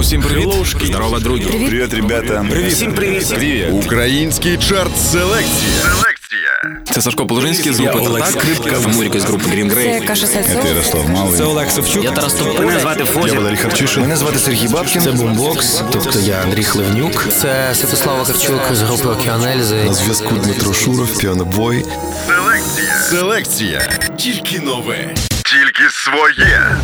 Усім привіт. Здорово, друзі. Привіт, ребята. Привіт. Всім привіт. Привіт. Український чарт селекція. Це Сашко Положинський з групи Олег Скрипка. Це Муріка з групи Green Це Grey. Каша Сальцов. Це Ярослав Малий. Це Олег Савчук. Я Тарас Тополя. Мене звати Я Валерій Харчишин. Мене звати Сергій Бабкін. Це бумбокс, тобто я Андрій Хливнюк. Це Святослав Вакарчук з групи Океанельзи. На зв'язку Дмитро Шуров, піанобой. Селекція. Тільки нове. Тільки своє.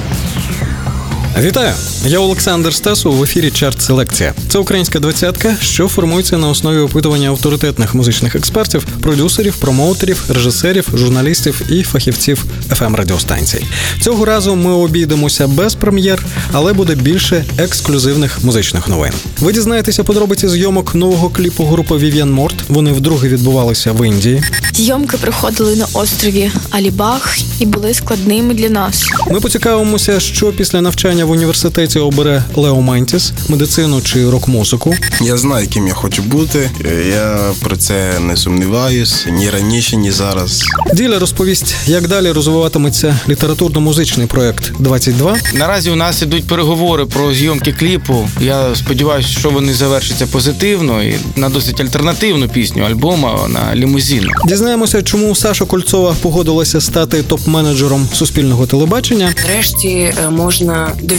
Вітаю! Я Олександр Стасу в ефірі Чарт Селекція. Це українська двадцятка, що формується на основі опитування авторитетних музичних експертів, продюсерів, промоутерів, режисерів, журналістів і фахівців fm радіостанцій. Цього разу ми обійдемося без прем'єр, але буде більше ексклюзивних музичних новин. Ви дізнаєтеся подробиці зйомок нового кліпу групи Vivian Mort. Вони вдруге відбувалися в Індії. Зйомки проходили на острові Алібах і були складними для нас. Ми поцікавимося, що після навчання в університеті обере Лео Мантіс, медицину чи рок-музику. Я знаю, ким я хочу бути. Я про це не сумніваюсь ні раніше, ні зараз. Діля розповість, як далі розвиватиметься літературно-музичний проект 22. Наразі у нас ідуть переговори про зйомки кліпу. Я сподіваюся, що вони завершаться позитивно і на досить альтернативну пісню альбома на лімузин. Дізнаємося, чому Саша Кольцова погодилася стати топ-менеджером суспільного телебачення. Нарешті е, можна довіряти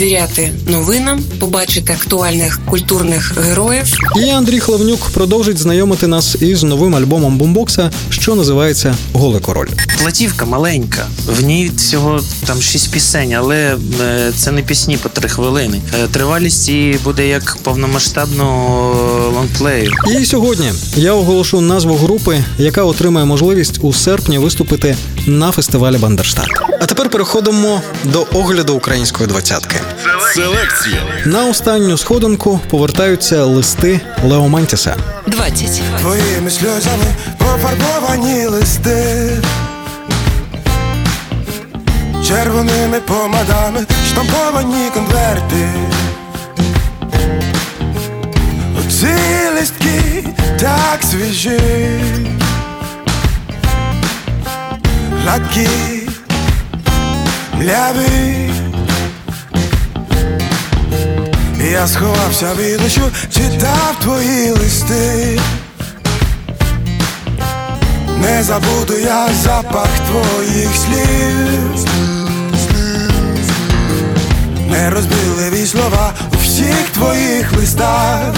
новинам, побачити актуальних культурних героїв. І Андрій Хлевнюк продовжить знайомити нас із новим альбомом бумбокса, що називається Голий король. Платівка маленька, в ній всього там шість пісень, але е, це не пісні по три хвилини. Е, Тривалість її буде як повномасштабного лонгплею. І сьогодні я оголошу назву групи, яка отримає можливість у серпні виступити на фестивалі Бандерштат. А тепер переходимо до огляду української двадцятки. Селекція. На останню сходинку повертаються листи Лео Мантіса. 20. Твоїми сльозами пофарбовані листи, червоними помадами штамповані конверти. Оці листки так свіжі, гладкі, мляві. Я сховався від дощу, читав твої листи. Не забуду я запах твоїх слів. Нерозбірливі слова у всіх твоїх листах.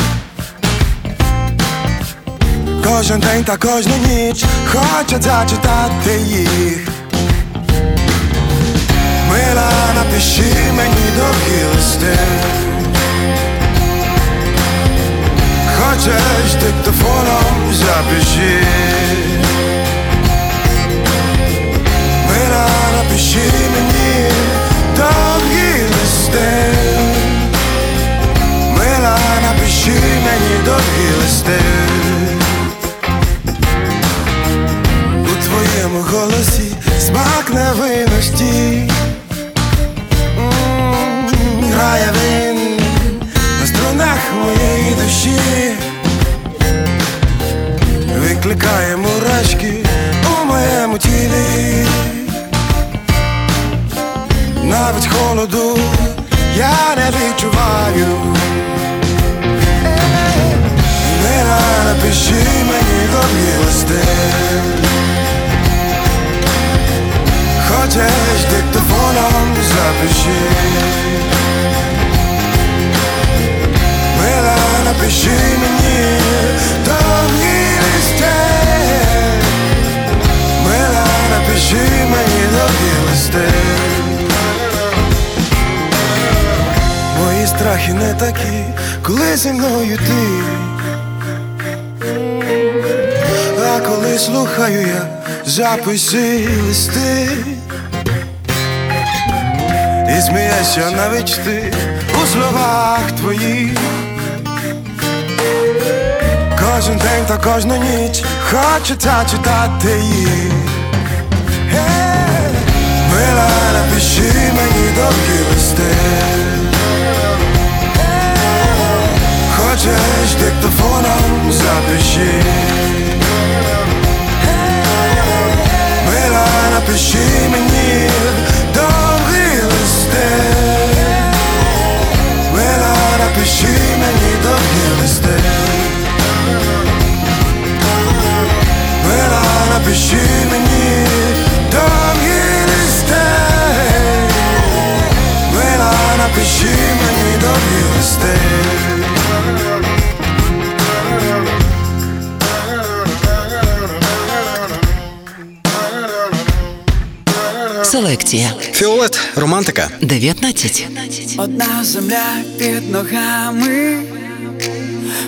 Кожен день та кожну ніч хочеться читати їх. Мила, напиши мені довгі листи. Хочеш диктофоном запиши та кожну ніч хочеться читати їх. Е, Мила, напиши мені довгі листи. Хочеш диктофоном запиши. Мила, напиши мені довгі листи. Селекція. Фіолет, романтика. 19. Одна земля під ногами,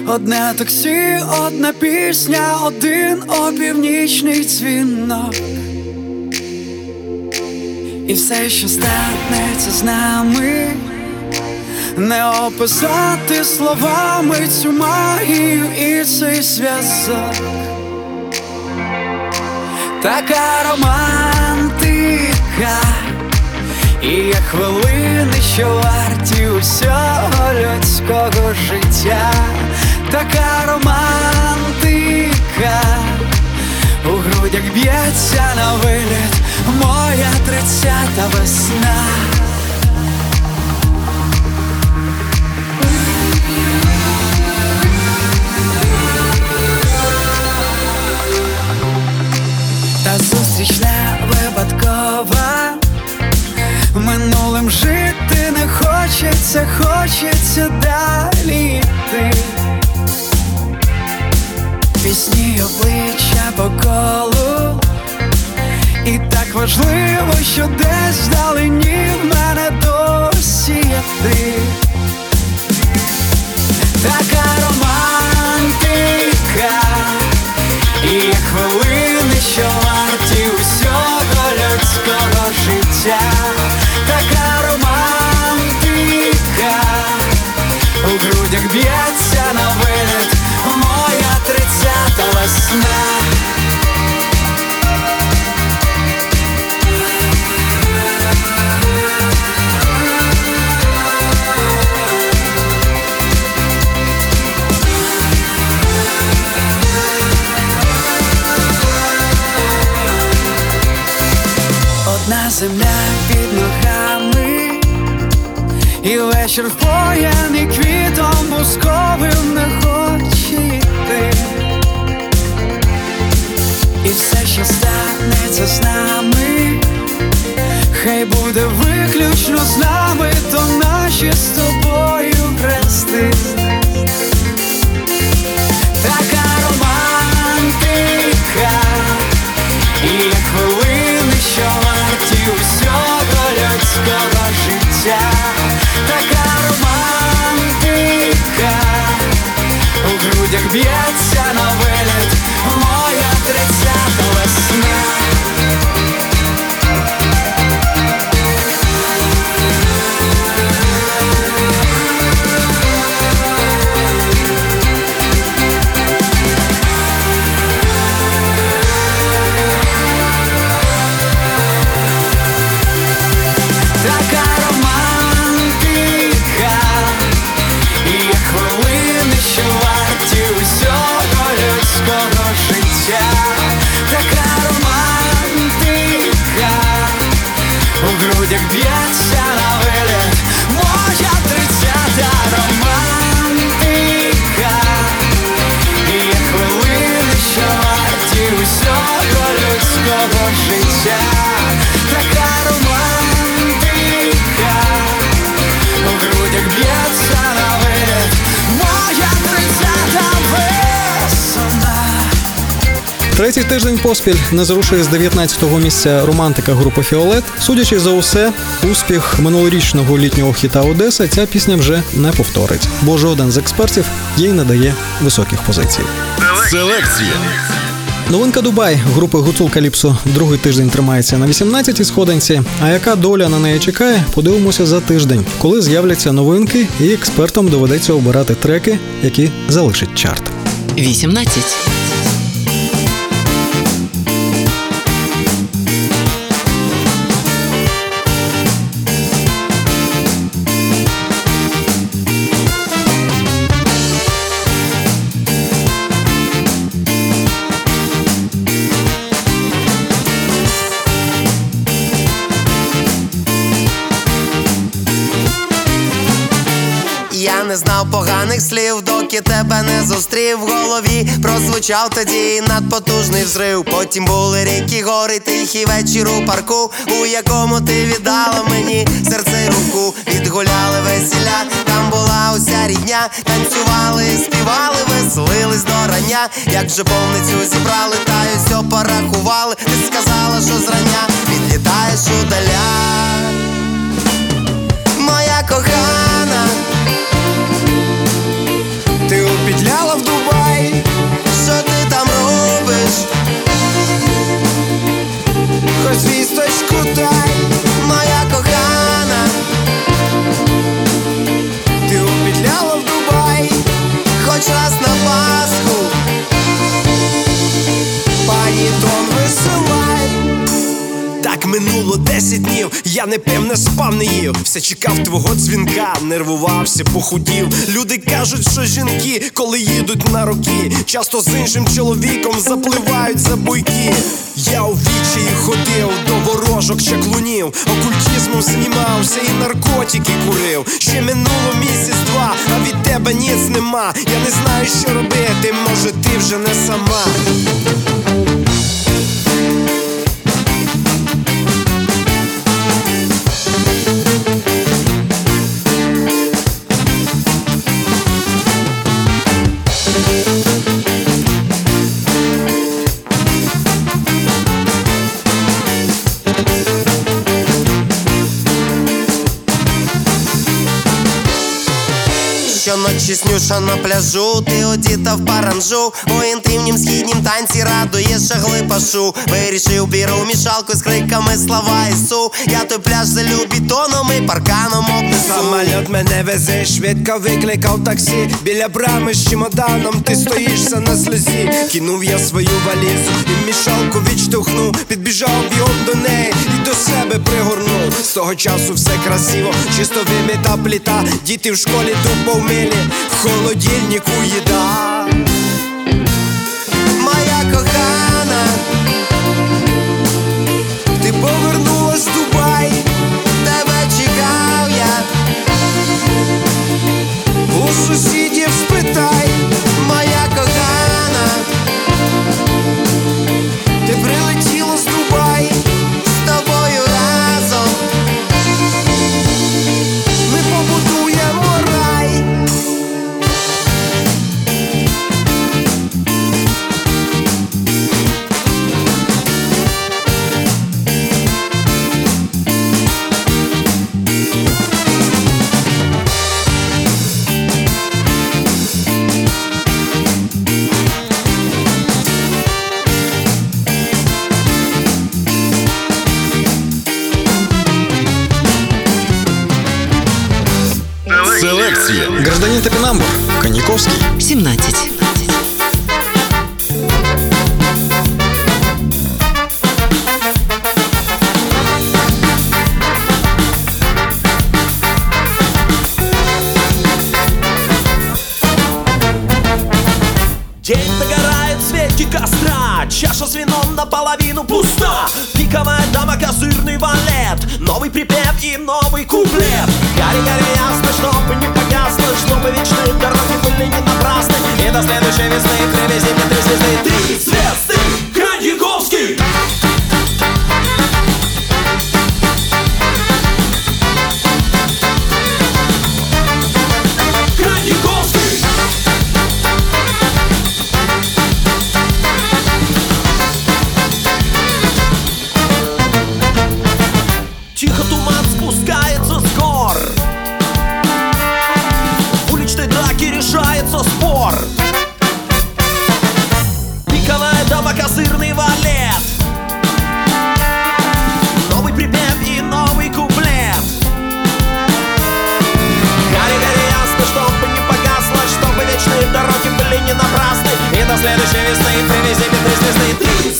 одне таксі, одна пісня, один опівнічний дзвінок. І все, що станеться з нами, не описати словами цю магію і цей зв'язок. Така романтика, і є хвилини, що варті усього людського життя, така романтика, у грудях б'ється на виліт моя тридцята весна. Хочеться, хочеться далі йти. Пісні обличчя по колу. І так важливо, що десь вдалині в мене досі є ти. Така романтика. І є вечір впояний квітом бусковим не хоче йти. І все, що станеться з нами, хай буде виключно з нами, то наші з тобою хрести. Така романтика. І хвилини, що Третій тиждень поспіль не зрушує з 19-го місця романтика групи Фіолет. Судячи за усе, успіх минулорічного літнього хіта Одеса ця пісня вже не повторить, бо жоден з експертів їй не дає високих позицій. Селекція. Новинка Дубай групи Гуцул Каліпсо другий тиждень тримається на 18-й сходинці. А яка доля на неї чекає, подивимося за тиждень, коли з'являться новинки, і експертам доведеться обирати треки, які залишать чарт. 18. Поганих слів, доки тебе не зустрів в голові. Прозвучав тоді надпотужний взрив. Потім були ріки, гори, тихий вечір у парку, у якому ти віддала мені серце й руку. Відгуляли весіля, там дня, танцювали, співали, веселились до рання. Як же повницю зібрали, та й все порахували. Ти сказала, що зрання відлітаєш удаля. Звісточку Моя кохана, ти обідляла в Дубай, хоч раз на Пасху. пані Дон висилай. Минуло 10 днів, я не пив, не спав, не їв. Все чекав твого дзвінка, нервувався, похудів. Люди кажуть, що жінки, коли їдуть на роки, часто з іншим чоловіком запливають за буйки. Я у вічі ходив до ворожок чаклунів, окультизмом знімався і наркотики курив. Ще минуло місяць-два, а від тебе ніц нема. Я не знаю, що робити, може ти вже не сама. Щоночі снюша на пляжу, ти одіта в паранжу У інтимнім східнім танці радує шагли пашу Вирішив біру мішалку з криками слава Ісу Я той пляж залю бетоном і парканом обнесу Самоліт мене везе, швидко викликав таксі. Біля брами з чемоданом ти стоїшся на сльозі. Кинув я свою валізу і мішалку відштовхнув. Підбіжав бігом до неї і до себе пригорнув. З того часу все красиво, чисто вимита пліта. Діти в школі тупо вмилі, в холодильнику їда. Моя кохана, Ти повернулась в Дубай, тебе чекав я, у сусідів спитай. Решается спор Пиковая дама, козырный валет Новый припев и новый куплет. Гори, гори ясно, чтобы не погасло Чтобы вечные дороги были не напрасны. И до следующей весны привези мне три звезды Три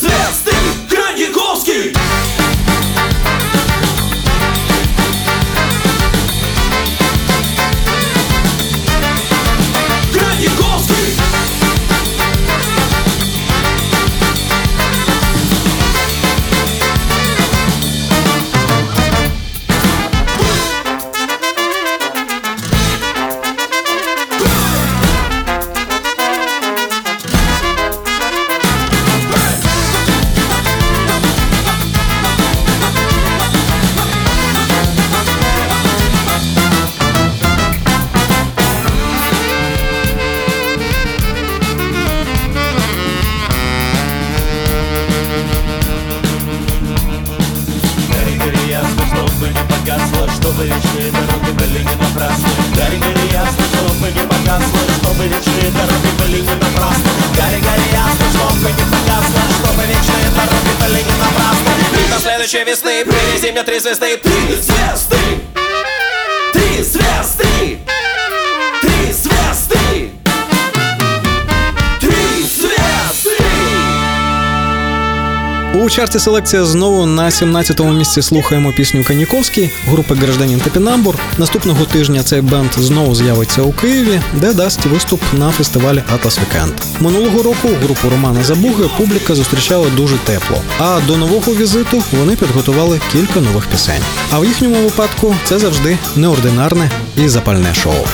У чарті селекція знову на 17-му місці слухаємо пісню Феніковський групи Гражданін Топінамбур. Наступного тижня цей бенд знову з'явиться у Києві, де дасть виступ на фестивалі Атлас Вікенд. Минулого року групу Романа Забуги публіка зустрічала дуже тепло. А до нового візиту вони підготували кілька нових пісень. А в їхньому випадку це завжди неординарне і запальне шоу.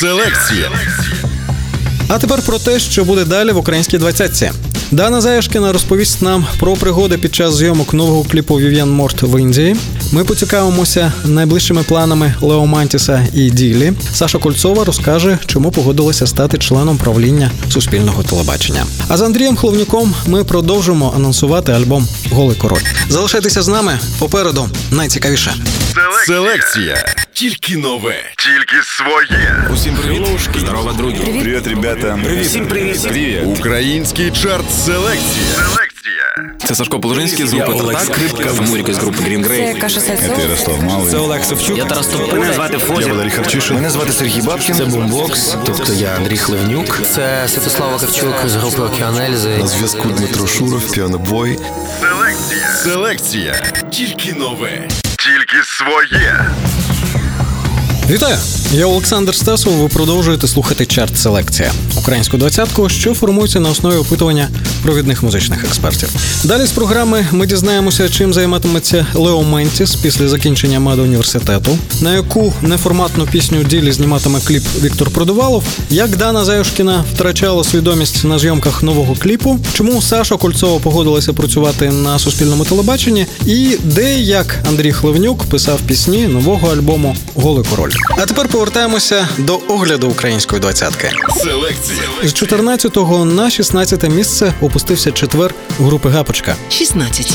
Селекція. А тепер про те, що буде далі в українській двадцятці. Дана Заяшкіна розповість нам про пригоди під час зйомок нового кліпу Вів'ян Морт в Індії. Ми поцікавимося найближчими планами Лео Мантіса і Ділі. Саша Кольцова розкаже, чому погодилася стати членом правління суспільного телебачення. А з Андрієм Хловнюком ми продовжимо анонсувати альбом Голий король. Залишайтеся з нами попереду найцікавіше. Селекція. Тільки нове. Тільки своє. Усім привіт. Здорово, друзі. Привіт, ребята. Привіт. Всім привіт. Привіт. Український чарт селекція. Селекція. Це Сашко Положинський з групи Олекс Татак. Скрипка. Це Мурік з групи Green Grey. Каша Це Ярослав Малий. Це Олег Савчук. Я Тарас Тополя. Мене звати Я Валерій Харчишин. Мене звати Сергій Бабкін. Це Бумбокс. Тобто я Андрій Хливнюк. Це Святослава Карчук з групи Океанельзи. На зв'язку Дмитро Шуров, піанобой. Селекція. Селекція. Тільки нове. Тільки своє. Вітаю! Я Олександр Стасов. Ви продовжуєте слухати чарт Селекція українську двадцятку, що формується на основі опитування провідних музичних експертів. Далі з програми ми дізнаємося, чим займатиметься Лео Ментіс після закінчення медуніверситету, на яку неформатну пісню ділі зніматиме кліп Віктор Продувалов, як Дана Заюшкіна втрачала свідомість на зйомках нового кліпу, чому Саша Кольцова погодилася працювати на суспільному телебаченні, і де як Андрій Хливнюк писав пісні нового альбому Голий король. А тепер повертаємося до огляду української двадцятки. Селекція. З 14 на 16 місце опустився четвер групи Гапочка. 16.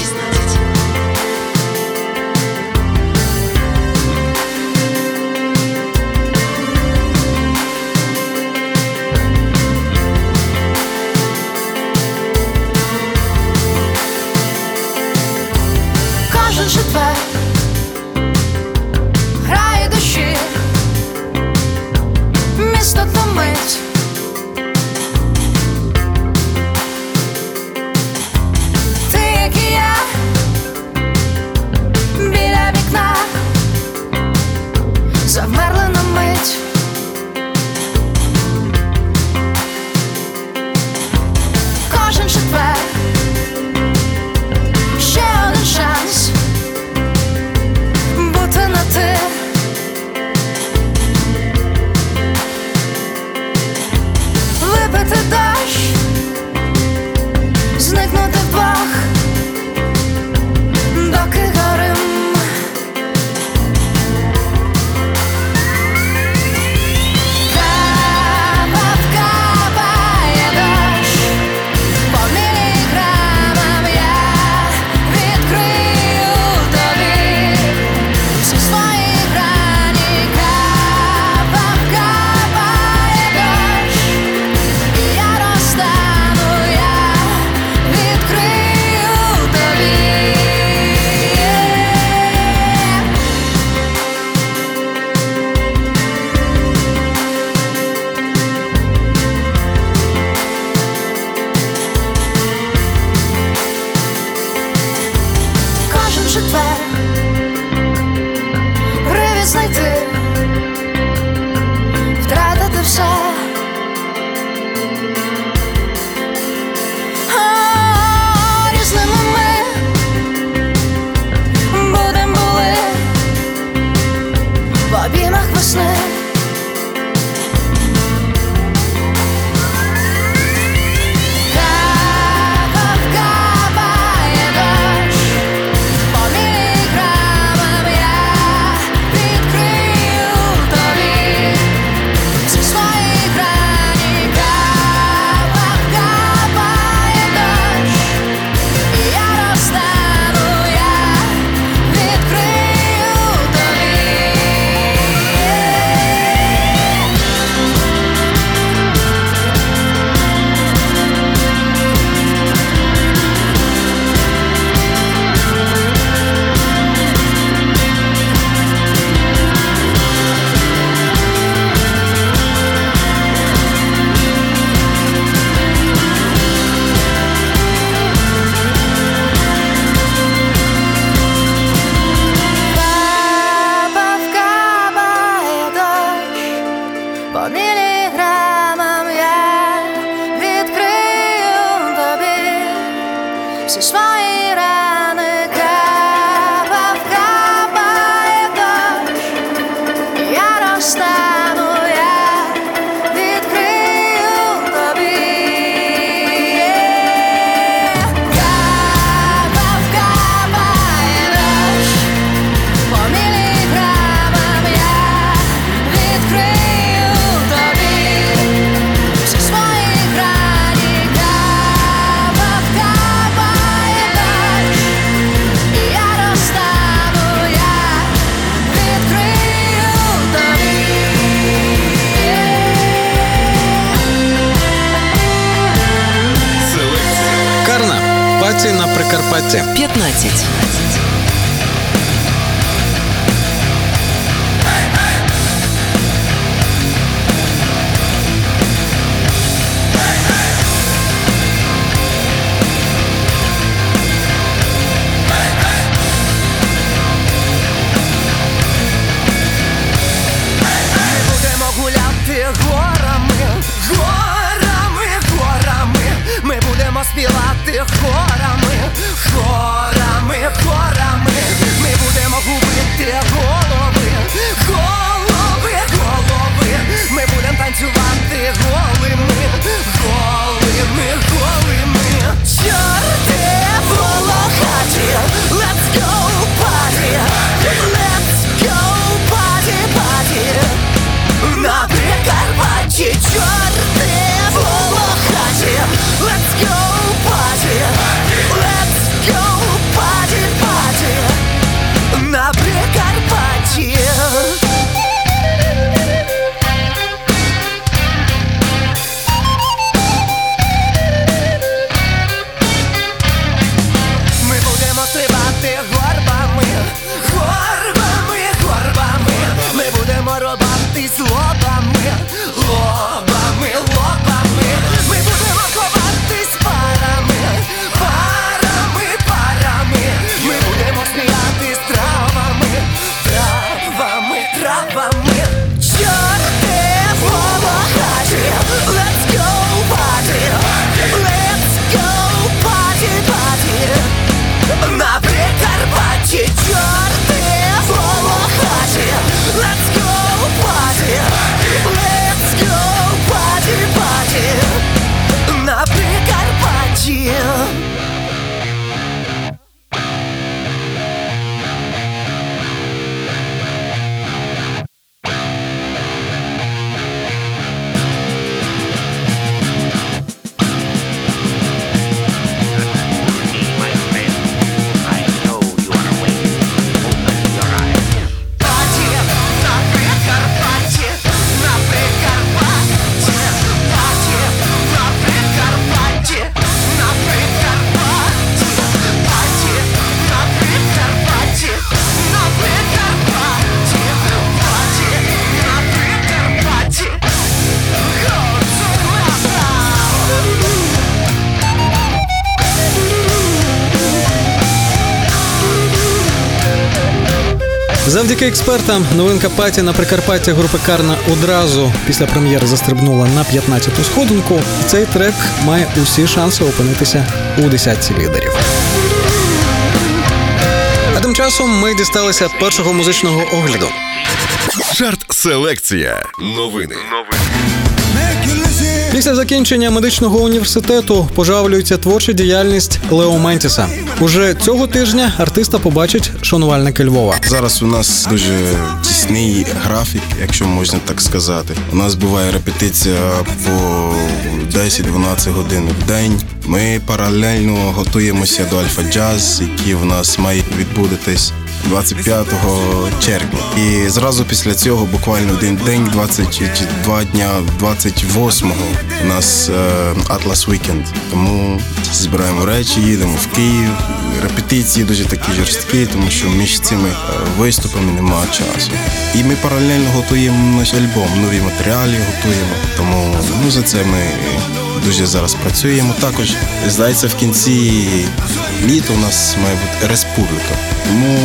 Завдяки новинка паті на Прикарпатті групи Карна одразу після прем'єри застрибнула на 15-ту сходинку. Цей трек має усі шанси опинитися у десятці лідерів. А тим часом ми дісталися першого музичного огляду. Жарт селекція. Новини. Після закінчення медичного університету пожавлюється творча діяльність Лео Ментіса. Уже цього тижня артиста побачать шанувальники Львова. Зараз у нас дуже тісний графік, якщо можна так сказати. У нас буває репетиція по 10-12 годин в день. Ми паралельно готуємося до Альфа Джаз, який в нас має відбудетись 25 червня. І зразу після цього, буквально один день, 22 дня, 28-го, у нас е, Atlas Weekend. Тому збираємо речі, їдемо в Київ. Репетиції дуже такі жорсткі, тому що між цими е, виступами немає часу. І ми паралельно готуємо наш альбом, нові матеріали готуємо. Тому ну, за це ми дуже зараз працюємо. Також здається, в кінці літа у нас має бути республіка. Тому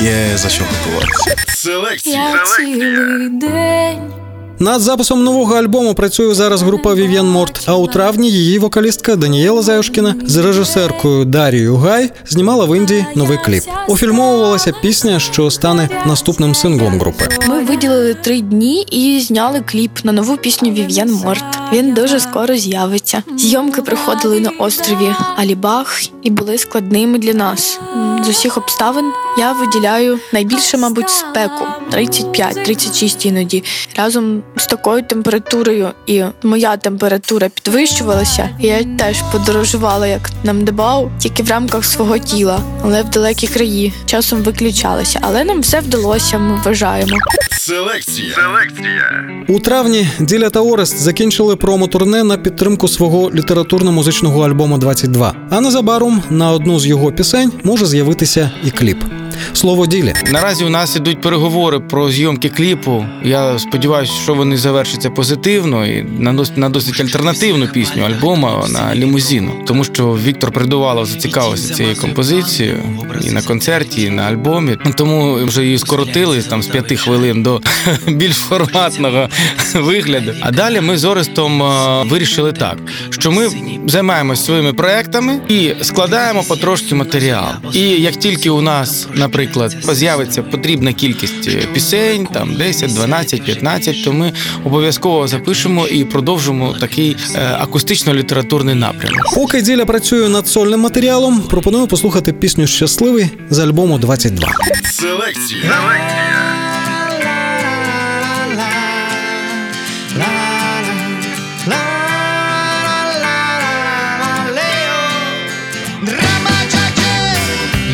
є за що готуватися. Селекція. Я цілий день Над записом нового альбому працює зараз група Вів'ян Морт. А у травні її вокалістка Данієла Заюшкіна з режисеркою Дарією Гай знімала в Індії новий кліп. Офільмовувалася пісня, що стане наступним синглом групи. Ми виділили три дні і зняли кліп на нову пісню Вів'ян Морт. Він дуже скоро з'явиться. Зйомки проходили на острові Алібах і були складними для нас. З усіх обставин я виділяю найбільше, мабуть, спеку 35-36 іноді. Разом з такою температурою, і моя температура підвищувалася. І я теж подорожувала як на МДБАУ, тільки в рамках свого тіла, але в далекі краї часом виключалася. Але нам все вдалося, ми вважаємо. Селекція. Селекція. У травні Діля та Орест закінчили промо-турне на підтримку свого літературно-музичного альбому 22. А незабаром на одну з його пісень може з'явитися і кліп. Слово ділі. Наразі у нас ідуть переговори про зйомки кліпу. Я сподіваюся, що вони завершаться позитивно і на досить, на досить альтернативну пісню альбома на лімузіну. Тому що Віктор Придувалов зацікавився цією композицією і на концерті, і на альбомі. Тому вже її скоротили там з п'яти хвилин до більш форматного вигляду. А далі ми з Орестом е, вирішили так, що ми займаємося своїми проектами і складаємо потрошки матеріал. І як тільки у нас, наприклад, з'явиться потрібна кількість е, пісень, там 10, 12, 15, то ми обов'язково запишемо і продовжимо такий е, акустично-літературний напрямок. Поки Діля працює над сольним матеріалом, пропоную послухати пісню Щасливий з альбому 22. Селекція. Селекція.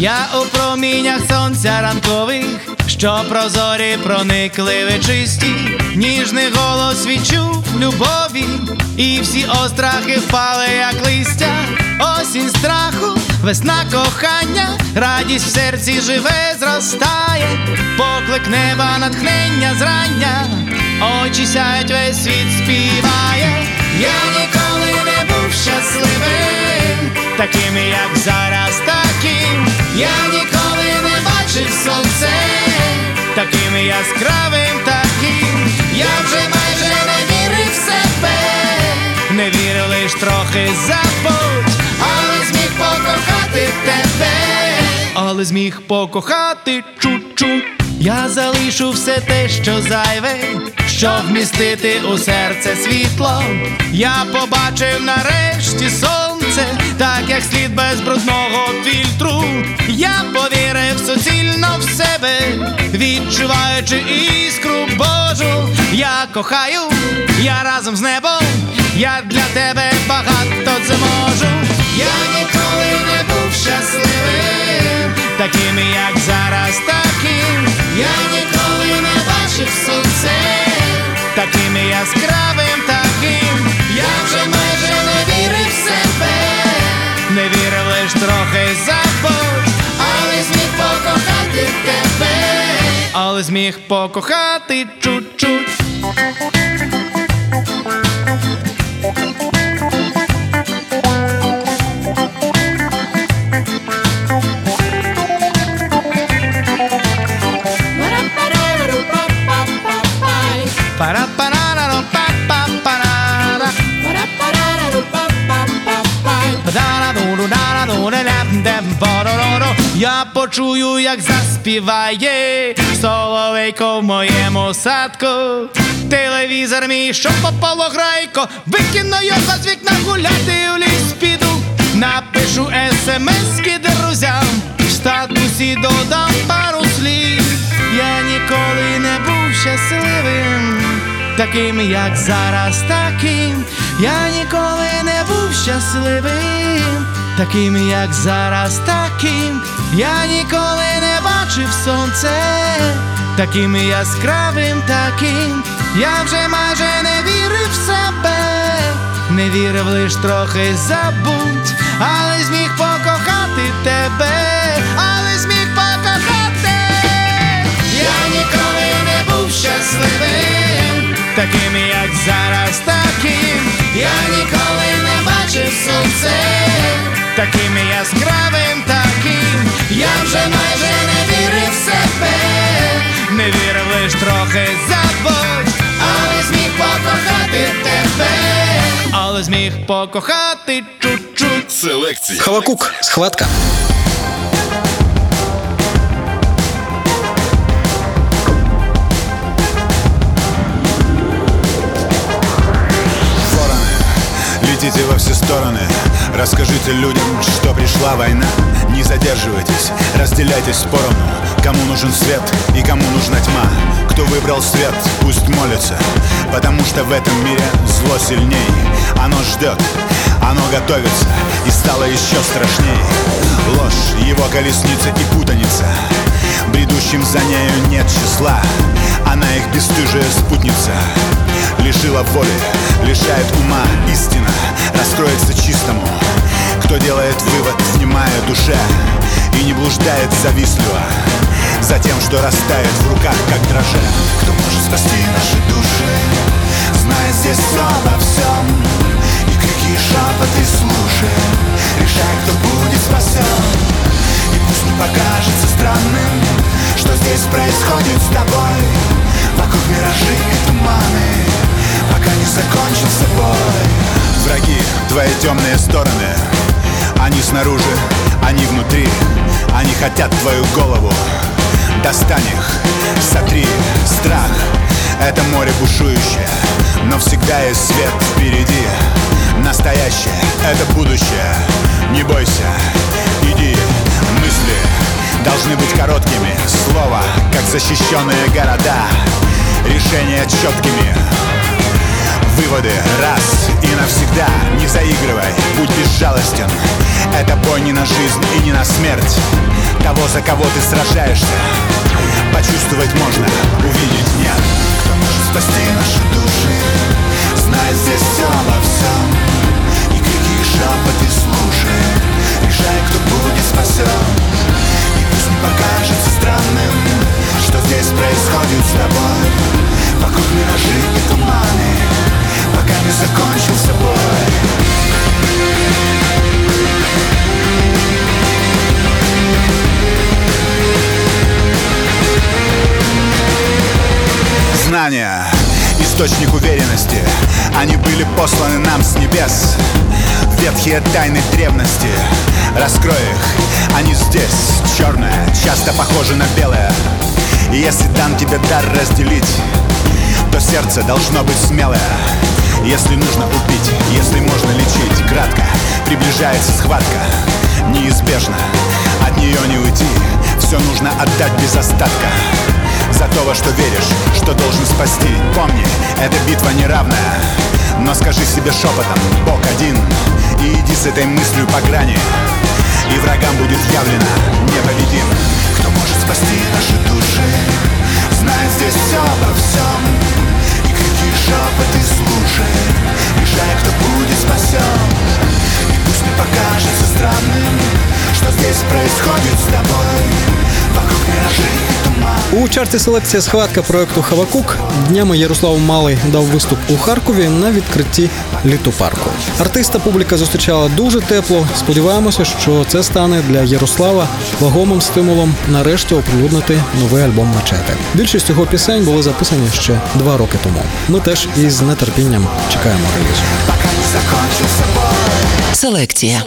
Я у проміннях сонця ранкових, що прозорі проникливі чисті, ніжний голос відчув любові, і всі острахи впали, як листя, осінь страху, весна кохання, радість в серці живе, зростає, поклик неба, натхнення зрання, очі сяють, весь світ співає. Я ніколи не був щасливим, таким, як зараз, таким. Я ніколи не бачив сонце, таким яскравим, таким. Я вже майже не вірив в себе, не вірив лиш трохи забудь, але зміг покохати тебе, але зміг покохати чуть-чуть. Я залишу все те, що зайве, щоб вмістити у серце світло. Я побачив нарешті сонце, так як слід без брудного фільтру. Я повірив суцільно в себе, відчуваючи іскру Божу. Я кохаю, я разом з небом, я для тебе багато це можу. Я ніколи не був щасливим, таким як зараз, таким. Я ніколи не бачив сонце, таким яскравим, таким. Я вже майже не вірив в себе, вірив трохи забудь, але зміг покохати тебе, але зміг покохати чуть-чуть. Почую, як заспіває соловейко в моєму садку. Телевізор мій, що попало грайко, викину його з вікна гуляти у ліс піду. Напишу смски друзям, в статусі додам пару слів. Я ніколи не був щасливим, таким як зараз, таким. Я ніколи не був щасливим, таким як зараз, таким. Я ніколи не бачив сонце, таким яскравим, таким. Я вже майже не вірив в себе, не вірив лиш трохи забудь, але зміг покохати тебе, але зміг покохати. Я ніколи не був щасливим, таким як зараз, таким. Я ніколи не бачив сонце, таким яскравим, вже майже не вірив в себе, не вірив лиш трохи забудь, але зміг покохати тебе, але зміг покохати чуть-чуть. Селекція. Хавакук, схватка. Летите во все стороны Расскажите людям, что пришла война. Не задерживайтесь, разделяйтесь поровну. Кому нужен свет и кому нужна тьма. Кто выбрал свет, пусть молится. Потому что в этом мире зло сильней. Оно ждет, оно готовится. И стало еще страшней. Ложь, его колесница и путаница. Бредущим за нею нет числа Она их бесстыжая спутница. Лишила воли, лишает ума истина. Раскроется чистому. Кто делает вывод, внимая душе И не блуждает завистливо За тем, что растает в руках, как дроже Кто может спасти наши души Знает здесь все обо всем И крики и шепоты слушай Решай, кто будет спасен покажется странным Что здесь происходит с тобой. Вокруг миражи и туманы Пока не закончился бой. Враги, твои темные стороны. Они снаружи, они внутри. Они хотят твою голову. Достань их, сотри Страх — это море бушующее Но всегда есть свет впереди. Настоящее — это будущее. Не бойся, иди должны быть короткими. Слово, как защищенные города. Решения четкими Выводы раз и навсегда. Не заигрывай, будь безжалостен. Это бой не на жизнь и не на смерть. Того, за кого ты сражаешься Почувствовать можно, увидеть нет. Кто может спасти наши души Знает здесь все обо всем И крики и шепоты слушай Решай, кто будет спасен покажется странным. Что здесь происходит с тобой? Вокруг миражи и туманы Пока не закончился бой. Знания, источник уверенности. Они были посланы нам с небес. Ветхие тайны древности. Раскрой их, они здесь Черное, часто похоже на белое. И если дан тебе дар разделить То сердце должно быть смелое. Если нужно убить, если можно лечить Кратко, приближается схватка. Неизбежно, от нее не уйти. Все нужно отдать без остатка за то, во что веришь, что должен спасти. Помни, эта битва неравная Но скажи себе шепотом, Бог один И иди с этой мыслью по грани И врагам будет явлено непобедим. Кто может спасти наши души Знает здесь все обо всем И крики и шепоты слушай Решай, кто будет спасен И пусть не покажется странным Что здесь происходит с тобой. Вокруг миражи У чарті селекція схватка проекту Хавакук днями Ярослав Малий дав виступ у Харкові на відкритті літопарку. Артиста публіка зустрічала дуже тепло. Сподіваємося, що це стане для Ярослава вагомим стимулом нарешті оприлюднити новий альбом Мачети. Більшість його пісень були записані ще два роки тому. Ми теж із нетерпінням чекаємо релізу. Селекція.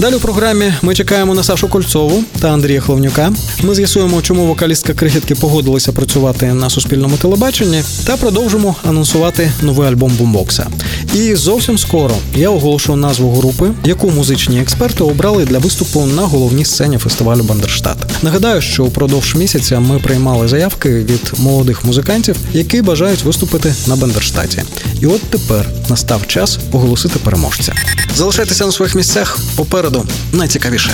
Далі у програмі ми чекаємо на Сашу Кольцову та Андрія Хловнюка. Ми з'ясуємо, чому вокалістка крихітки погодилася працювати на суспільному телебаченні, та продовжимо анонсувати новий альбом Бумбокса. І зовсім скоро я оголошу назву групи, яку музичні експерти обрали для виступу на головній сцені фестивалю Бандерштат. Нагадаю, що упродовж місяця ми приймали заявки від молодих музикантів, які бажають виступити на Бандерштаті. І от тепер настав час оголосити переможця. Залишайтеся на своїх місцях попереду найцікавіше.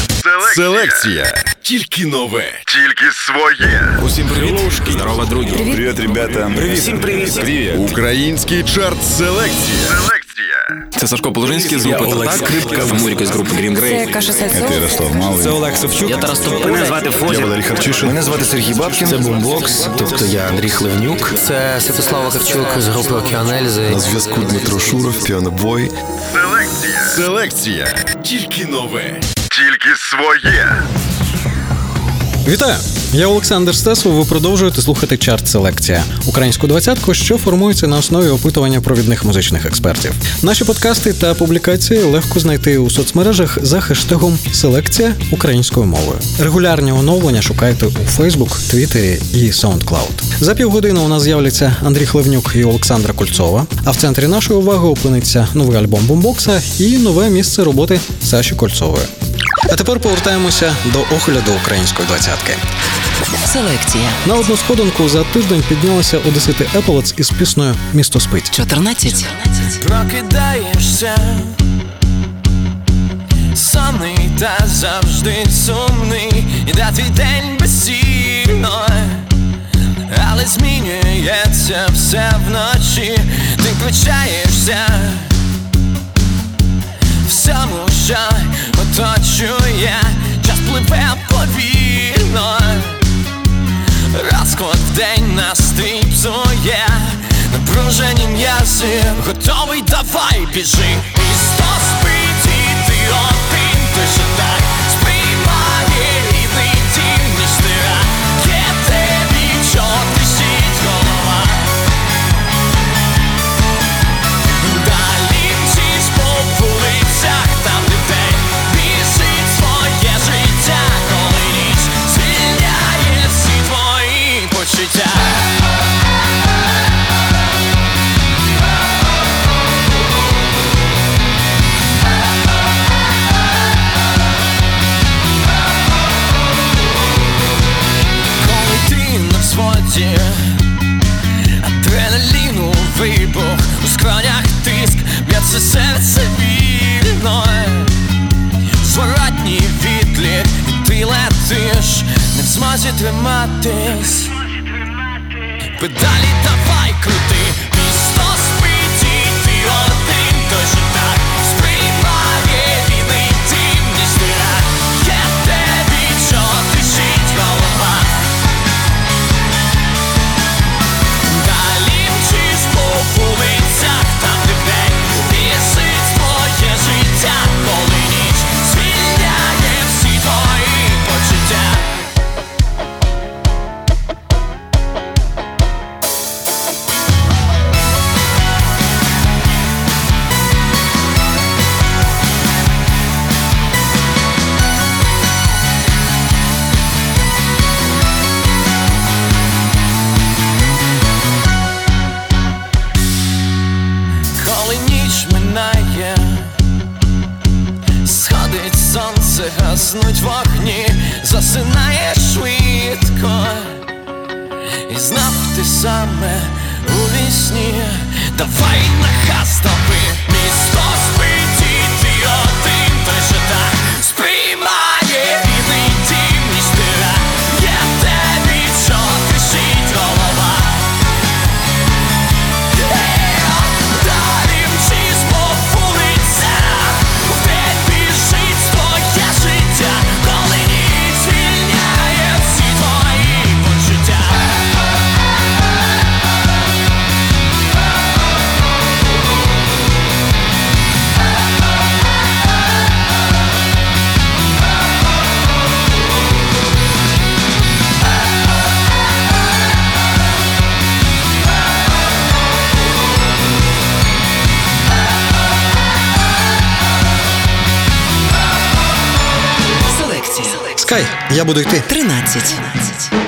Селекція. Тільки нове. Тільки своє. Усім привіт. Здорово, друзі. Привіт, привіт ребята. Привіт. Всім привіт. Привіт. Український чарт селекція. Селекція. Це Сашко Положинський з групи Олег «Татак», Скрипка. Муріка з групи Green Grey. Каша Сальцов. Це Ярослав Малий. Це Олег Савчук. Я Тарас Тополя. Мене звати Фозі. Я Валерій Харчишин. Мене звати Сергій Бабкін. Це бумбокс, тобто я Андрій Хливнюк. Це Святослава Кравчук з групи Океан Ельзи. На зв'язку Дмитро Шуров, піанобой. Селекція. Селекція. Тільки нове. Тільки своє. Вітаю! Я Олександр Стесов. Ви продовжуєте слухати чарт Селекція українську двадцятку, що формується на основі опитування провідних музичних експертів. Наші подкасти та публікації легко знайти у соцмережах за хештегом Селекція українською мовою. Регулярні оновлення шукайте у Facebook, Твіттері і SoundCloud. За півгодини у нас з'являться Андрій Хлевнюк і Олександра Кольцова. А в центрі нашої уваги опиниться новий альбом Бумбокса і нове місце роботи Саші Кольцової. А тепер повертаємося до огляду української двадцятки. Селекція. На одну сходинку за тиждень піднялися одесити Еполец із піснею Місто спить. 14. Прокидаєшся Сонний та завжди сумний Іде твій день безсільно Але змінюється все вночі Ти включаєшся Всьому, що оточує Час пливе повільно. Розклад в день нас псує Напружені м'язи, готовий, давай біжи. Місто спить і ти один, ти так Не в змозі триматись Чекай, я буду йти. 13. 13.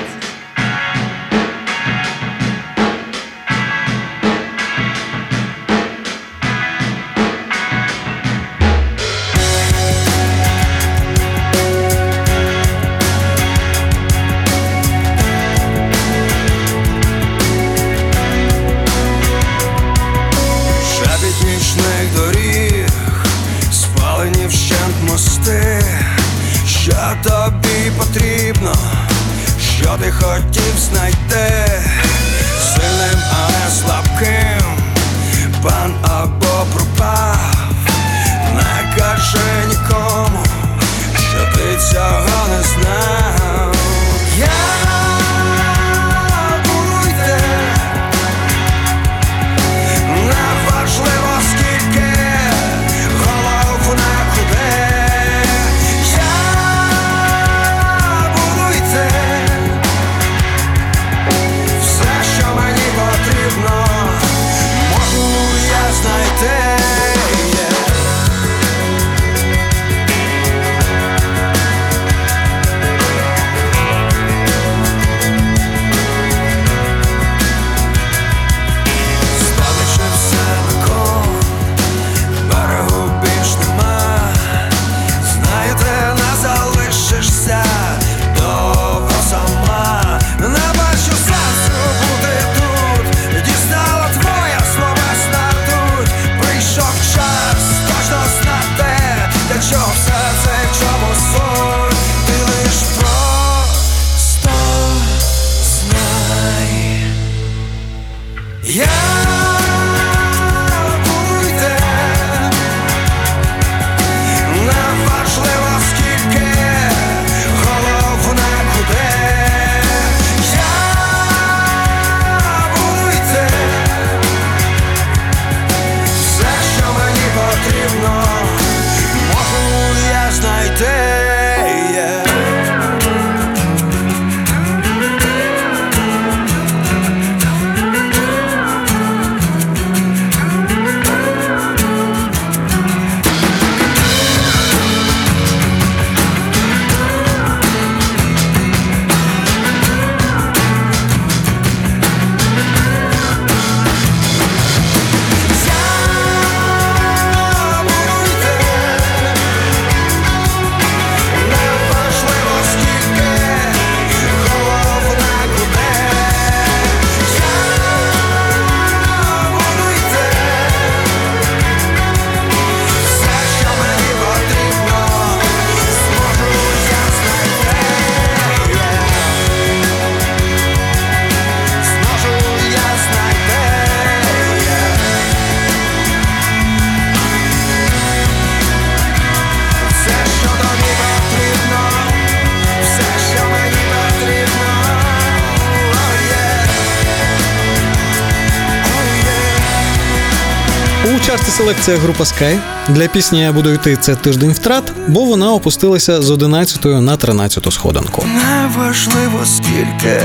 селекція група Sky. Для пісні я буду йти це тиждень втрат, бо вона опустилася з 11 на 13 сходинку. Неважливо скільки,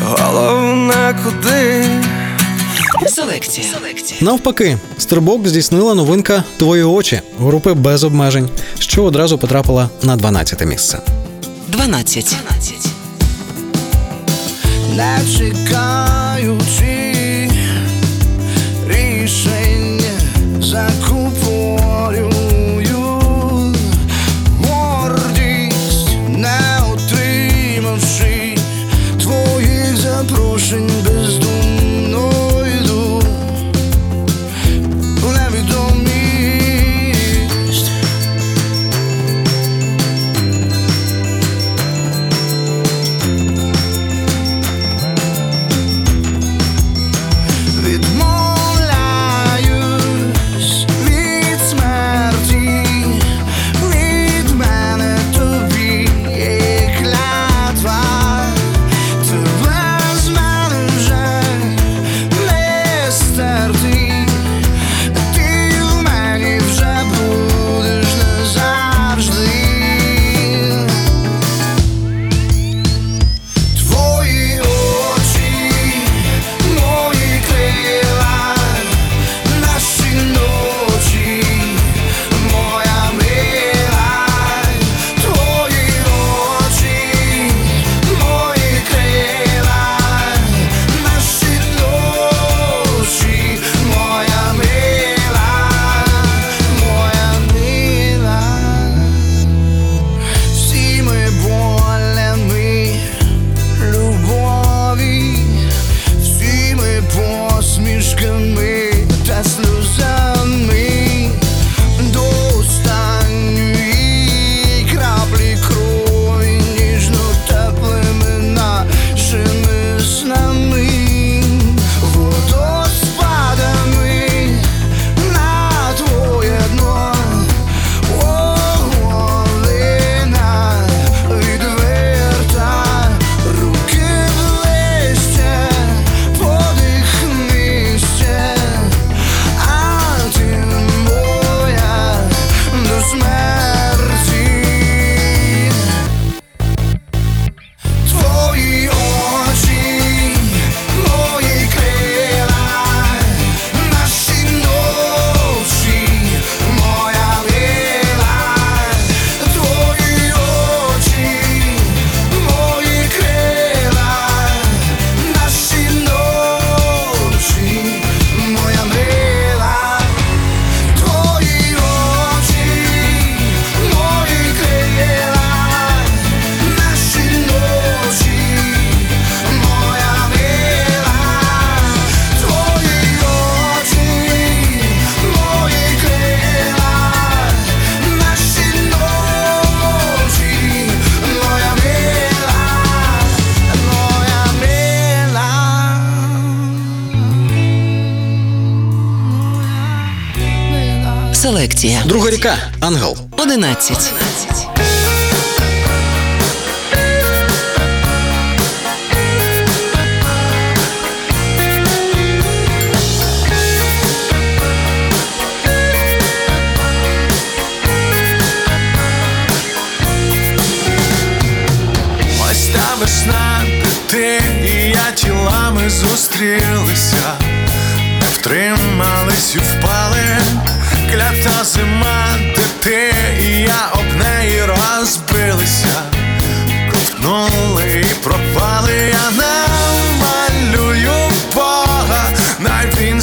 головне куди. Селекція. Навпаки, стрибок здійснила новинка Твої очі групи без обмежень, що одразу потрапила на 12 місце. 12. 12. Не чекаючи 12.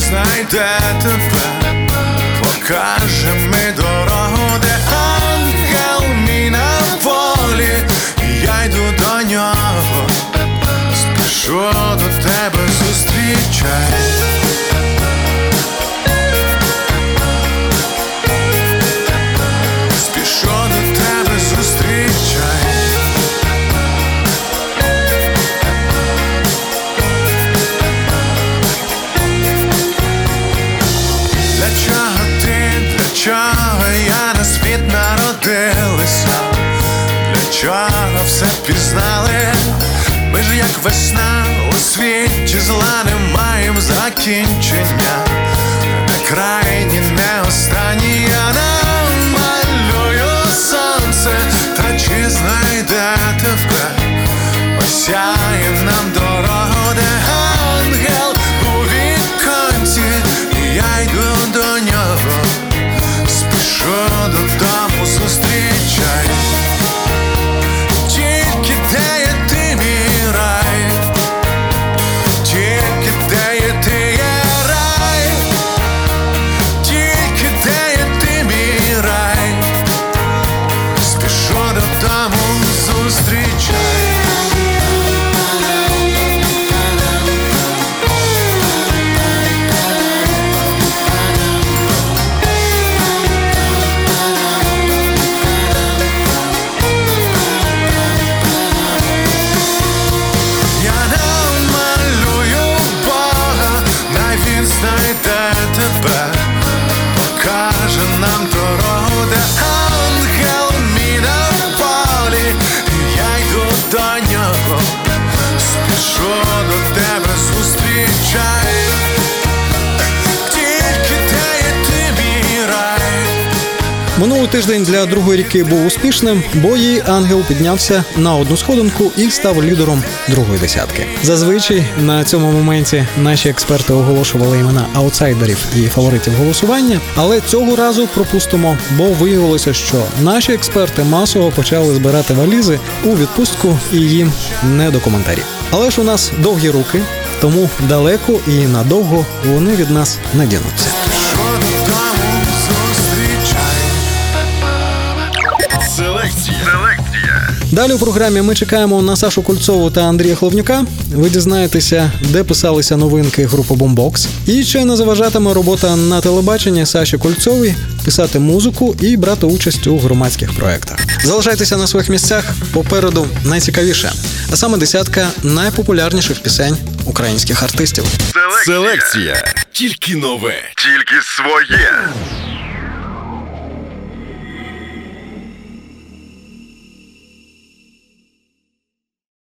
знайде тебе, покажемо. chin chin. Тиждень для другої ріки був успішним, бо її ангел піднявся на одну сходинку і став лідером другої десятки. Зазвичай на цьому моменті наші експерти оголошували імена аутсайдерів і фаворитів голосування, але цього разу пропустимо, бо виявилося, що наші експерти масово почали збирати валізи у відпустку і їм не до коментарів. Але ж у нас довгі руки, тому далеко і надовго вони від нас не дінуться. Далі у програмі ми чекаємо на Сашу Кульцову та Андрія Хловнюка. Ви дізнаєтеся, де писалися новинки групи Бомбокс, і чи не заважатиме робота на телебаченні Саші Кульцовій писати музику і брати участь у громадських проєктах. Залишайтеся на своїх місцях. Попереду найцікавіше, а саме десятка найпопулярніших пісень українських артистів. Селекція. Тільки нове. Тільки своє.